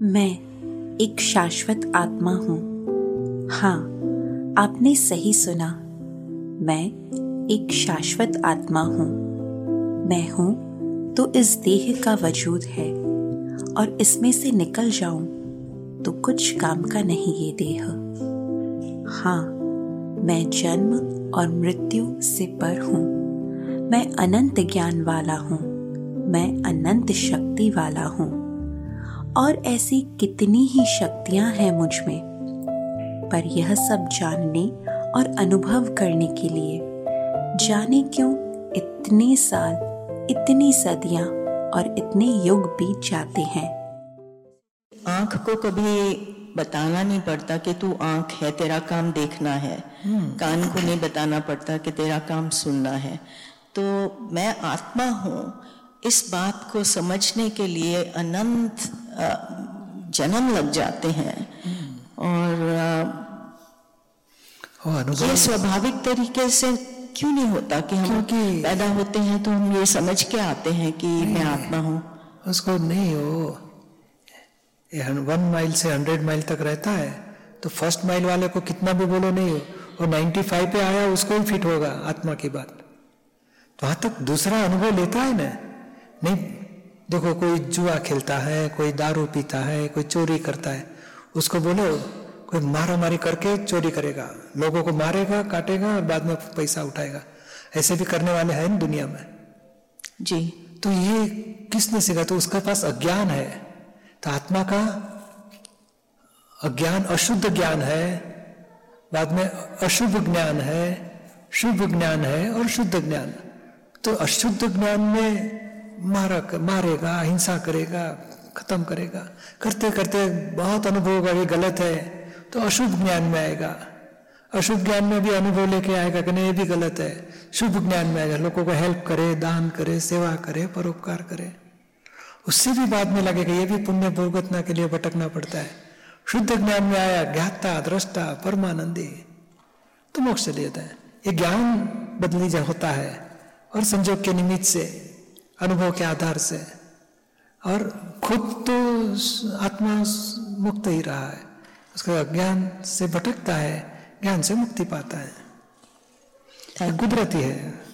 मैं एक शाश्वत आत्मा हूँ। हाँ आपने सही सुना। मैं एक शाश्वत आत्मा हूँ। मैं हूँ तो इस देह का वजूद है और इसमें से निकल जाऊँ तो कुछ काम का नहीं ये देह। हाँ मैं जन्म और मृत्यु से पर हूँ। मैं अनंत ज्ञान वाला हूँ। मैं अनंत शक्ति वाला हूँ। और ऐसी कितनी ही शक्तियाँ हैं मुझमें। पर यह सब जानने और अनुभव करने के लिए जाने क्यों इतने साल इतनी सदियाँ और इतने युग बीत जाते हैं। आँख को कभी बताना नहीं पड़ता कि तू आँख है तेरा काम देखना है। कान को नहीं बताना पड़ता कि तेरा काम सुनना है। तो मैं आत्मा हूँ। इस बात को समझने के लिए अनंत जन्म लग जाते हैं। और ये स्वाभाविक तरीके से क्यों नहीं होता कि हम क्योंकि पैदा होते हैं तो हम ये समझ के आते हैं कि मैं आत्मा हूँ। उसको नहीं हो वन माइल से हंड्रेड माइल तक रहता है तो फ़र्स्ट माइल वाले को कितना भी बोलो नहीं हो और नाइन्टी फाइव पे आया उसको ही फिट होगा आत्मा की बात। तो वहाँ तक दूसरा अनुभव लेता है ना? नहीं देखो कोई जुआ खेलता है कोई दारू पीता है कोई चोरी करता है उसको बोलो कोई मारा मारी करके चोरी करेगा लोगों को मारेगा काटेगा और बाद में पैसा उठाएगा। ऐसे भी करने वाले हैं दुनिया में। जी। तो ये किसने सीखा? तो उसके पास अज्ञान है। तो आत्मा का अज्ञान अशुद्ध ज्ञान है। बाद में अशुभ ज्ञान है शुभ ज्ञान है और शुद्ध ज्ञान। तो अशुद्ध ज्ञान में मारा मारेगा, हिंसा करेगा, खत्म करेगा। करते करते बहुत अनुभव होगा, ये गलत है तो अशुभ ज्ञान में आएगा। अशुभ ज्ञान में भी अनुभव लेके आएगा कि नहीं, ये भी गलत है। शुभ ज्ञान में आएगा, लोगों को हेल्प करे, दान करे, सेवा करे, परोपकार करे। उससे भी बाद में लगेगा ये भी पुण्य भुगतना के लिए भटकना पड़ता है। शुद्ध ज्ञान में आया, ज्ञाता, दृष्टा, परमानंदी। तो मोक्ष लेता है। ये ज्ञान बदली जा, होता है, और संजोग के निमित्त से। अनुभव के आधार से। और खुद तो आत्मा मुक्त ही रहा है। उसका ज्ञान से भटकता है ज्ञान से मुक्ति पाता है। कुदरती है।